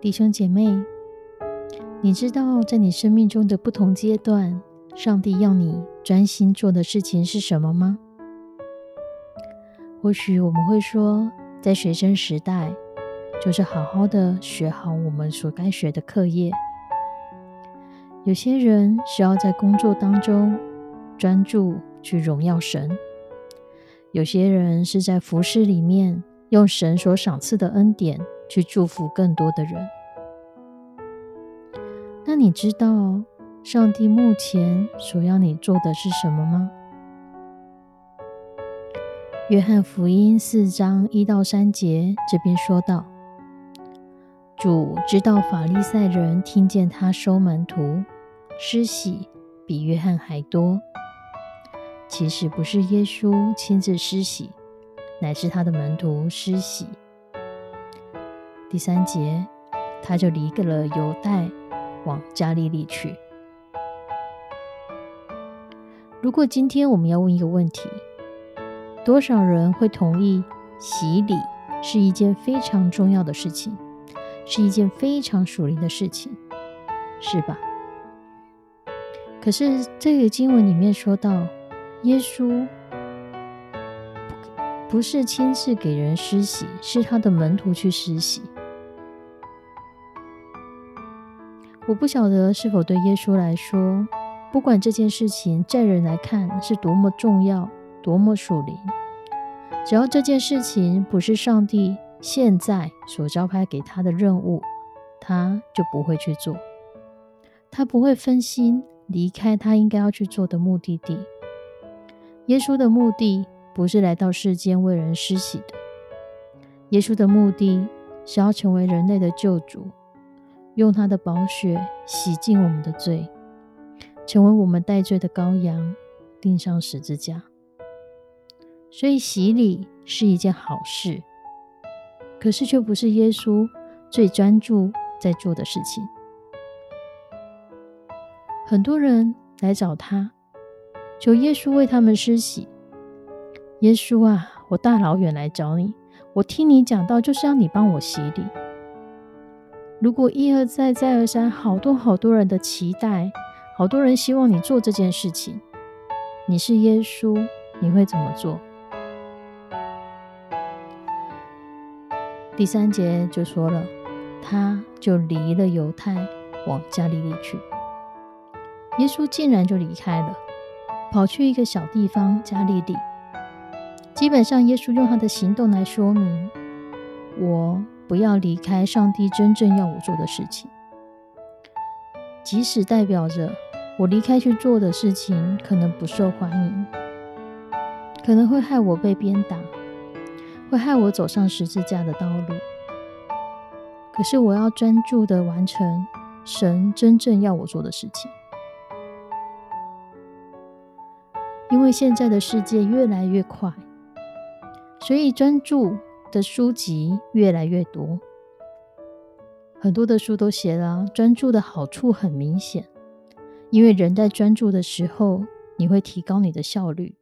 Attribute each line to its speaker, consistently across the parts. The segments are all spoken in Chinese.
Speaker 1: 弟兄姐妹，你知道在你生命中的不同阶段，上帝要你专心做的事情是什么吗？或许我们会说，在学生时代，就是好好的学好我们所该学的课业；有些人需要在工作当中专注去荣耀神；有些人是在服饰里面用神所赏赐的恩典。去祝福更多的人。你知道上帝目前所要你做的是什么吗？约翰福音四章一到三节这边说道：“主知道法利赛人听见他收门徒施洗比约翰还多，其实不是耶稣亲自施洗，乃是他的门徒施洗。”第三节，他就离开了犹太，往加利利去。如果今天我们要问一个问题，多少人会同意洗礼是一件非常重要的事情，是一件非常属灵的事情，是吧？可是这个经文里面说到，耶稣不是亲自给人施洗，是他的门徒去施洗。我不晓得是否对耶稣来说，不管这件事情在人来看是多么重要、多么属灵，只要这件事情不是上帝现在所招派给他的任务，他就不会去做。他不会分心离开他应该要去做的目的地。耶稣的目的不是来到世间为人施洗的，耶稣的目的是要成为人类的救主。用他的宝血洗净我们的罪，成为我们代罪的羔羊，钉上十字架。所以洗礼是一件好事，可是却不是耶稣最专注在做的事情。很多人来找他，求耶稣为他们施洗。耶稣啊，我大老远来找你，我听你讲到，就是要你帮我洗礼。如果一而再、再而三，好多好多人的期待，好多人希望你做这件事情，你是耶稣，你会怎么做？第三节就说了，他就离了犹太，往加利利去。耶稣竟然就离开了，跑去一个小地方加利利。基本上，耶稣用他的行动来说明我。不要离开上帝真正要我做的事情，即使代表着我离开去做的事情可能不受欢迎，可能会害我被鞭打，会害我走上十字架的道路。可是我要专注的完成神真正要我做的事情，因为现在的世界越来越快，所以专注。的书籍越来越多，很多的书都写了专注的好处很明显，因为人在专注的时候，你会提高你的效率，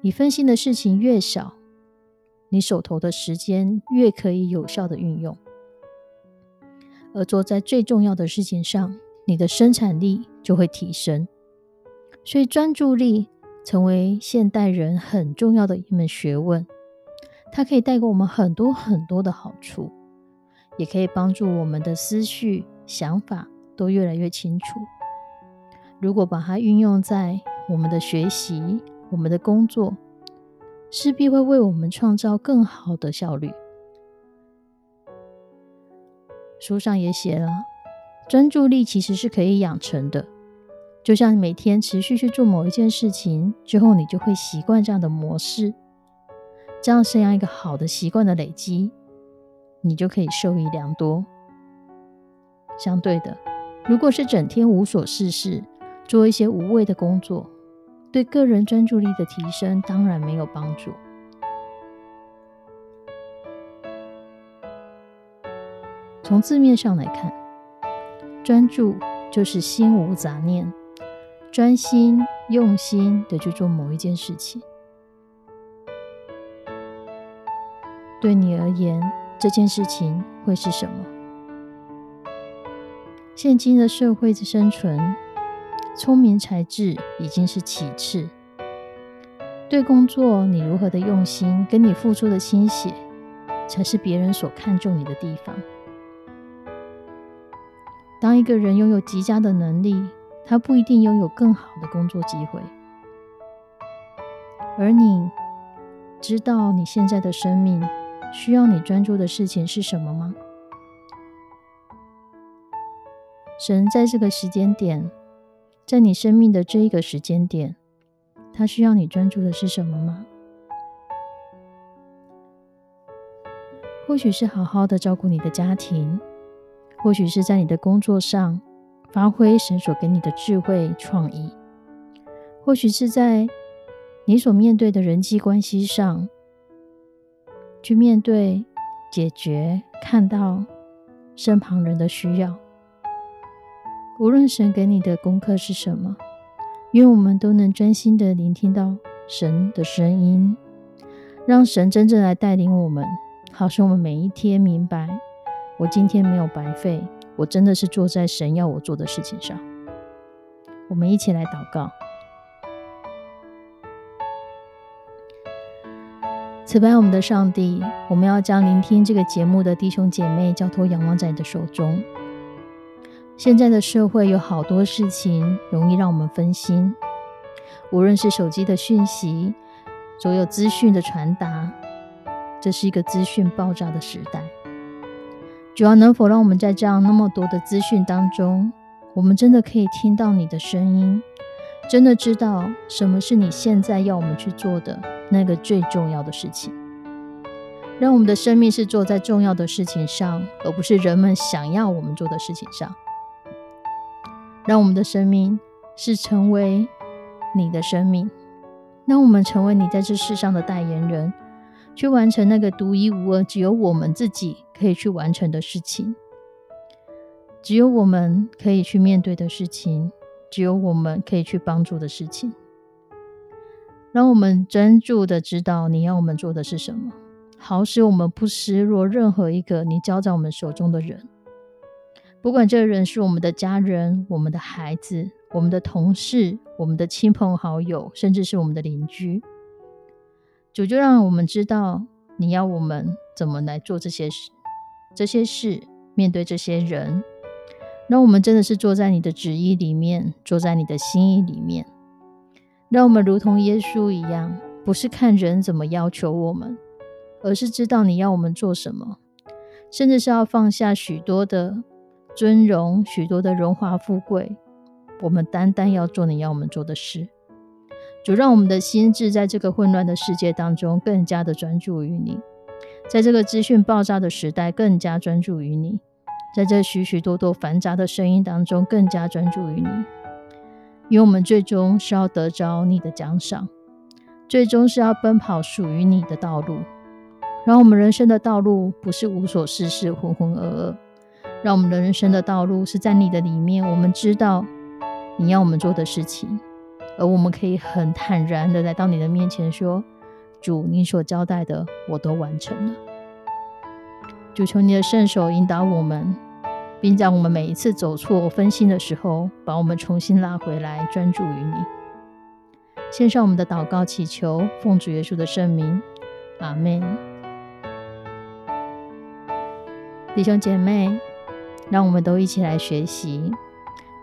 Speaker 1: 你分心的事情越少，你手头的时间越可以有效的运用，而做在最重要的事情上，你的生产力就会提升。所以专注力成为现代人很重要的一门学问。它可以带给我们很多很多的好处，也可以帮助我们的思绪、想法都越来越清楚。如果把它运用在我们的学习、我们的工作，势必会为我们创造更好的效率。书上也写了，专注力其实是可以养成的。就像每天持续去做某一件事情之后，你就会习惯这样的模式，这样这样一个好的习惯的累积，你就可以受益良多。相对的，如果是整天无所事事，做一些无谓的工作，对个人专注力的提升当然没有帮助。从字面上来看，专注就是心无杂念。专心用心的去做某一件事情，对你而言，这件事情会是什么？现今的社会的生存，聪明才智已经是其次。对工作，你如何的用心，跟你付出的心血，才是别人所看重你的地方。当一个人拥有极佳的能力，他不一定拥有更好的工作机会，而你知道你现在的生命需要你专注的事情是什么吗？神在这个时间点，在你生命的这一个时间点，他需要你专注的是什么吗？或许是好好的照顾你的家庭，或许是在你的工作上。发挥神所给你的智慧创意，或许是在你所面对的人际关系上，去面对、解决、看到身旁人的需要。无论神给你的功课是什么，愿我们都能专心的聆听到神的声音，让神真正来带领我们，好使我们每一天明白，我今天没有白费。我真的是坐在神要我做的事情上。我们一起来祷告。慈悲我们的上帝，我们要将聆听这个节目的弟兄姐妹交托仰望在你的手中。现在的社会有好多事情容易让我们分心，无论是手机的讯息，所有资讯的传达，这是一个资讯爆炸的时代。主要能否让我们在这样那么多的资讯当中，我们真的可以听到你的声音，真的知道什么是你现在要我们去做的那个最重要的事情？让我们的生命是做在重要的事情上，而不是人们想要我们做的事情上。让我们的生命是成为你的生命，让我们成为你在这世上的代言人。去完成那个独一无二、只有我们自己可以去完成的事情，只有我们可以去面对的事情，只有我们可以去帮助的事情。让我们专注的知道你要我们做的是什么，好使我们不失落任何一个你交在我们手中的人。不管这人是我们的家人、我们的孩子、我们的同事、我们的亲朋好友，甚至是我们的邻居。主就让我们知道，你要我们怎么来做这些事，这些事面对这些人，让我们真的是坐在你的旨意里面，坐在你的心意里面，让我们如同耶稣一样，不是看人怎么要求我们，而是知道你要我们做什么，甚至是要放下许多的尊荣，许多的荣华富贵，我们单单要做你要我们做的事。主让我们的心智在这个混乱的世界当中更加的专注于你，在这个资讯爆炸的时代更加专注于你，在这许许多多繁杂的声音当中更加专注于你，因为我们最终是要得着你的奖赏，最终是要奔跑属于你的道路，让我们人生的道路不是无所事事、浑浑噩噩，让我们的人生的道路是在你的里面，我们知道你要我们做的事情。而我们可以很坦然的来到你的面前，说：“主，你所交代的我都完成了。”主求你的圣手引导我们，并在我们每一次走错分心的时候，把我们重新拉回来，专注于你。献上我们的祷告，祈求奉主耶稣的圣名。阿门。弟兄姐妹，让我们都一起来学习，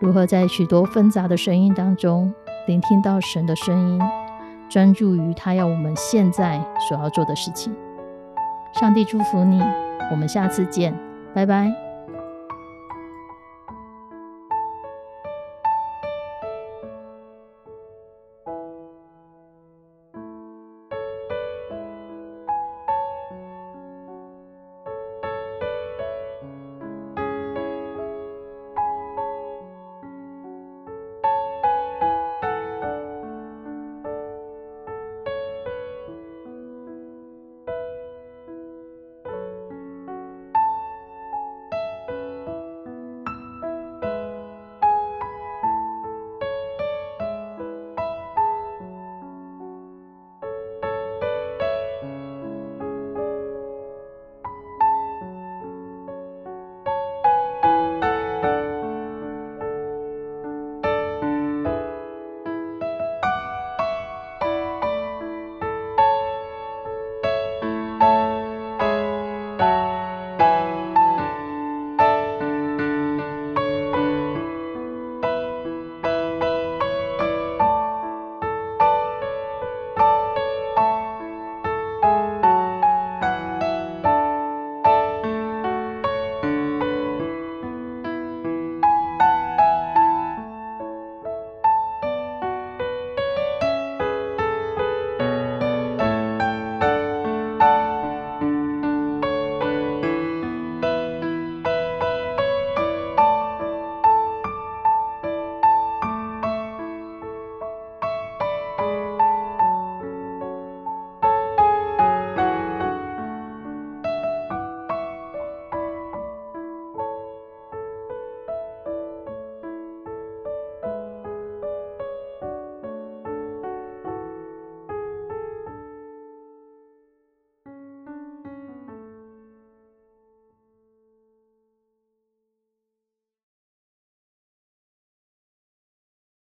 Speaker 1: 如何在许多纷杂的声音当中，聆听到神的声音，专注于他要我们现在所要做的事情。上帝祝福你我们下次见拜拜。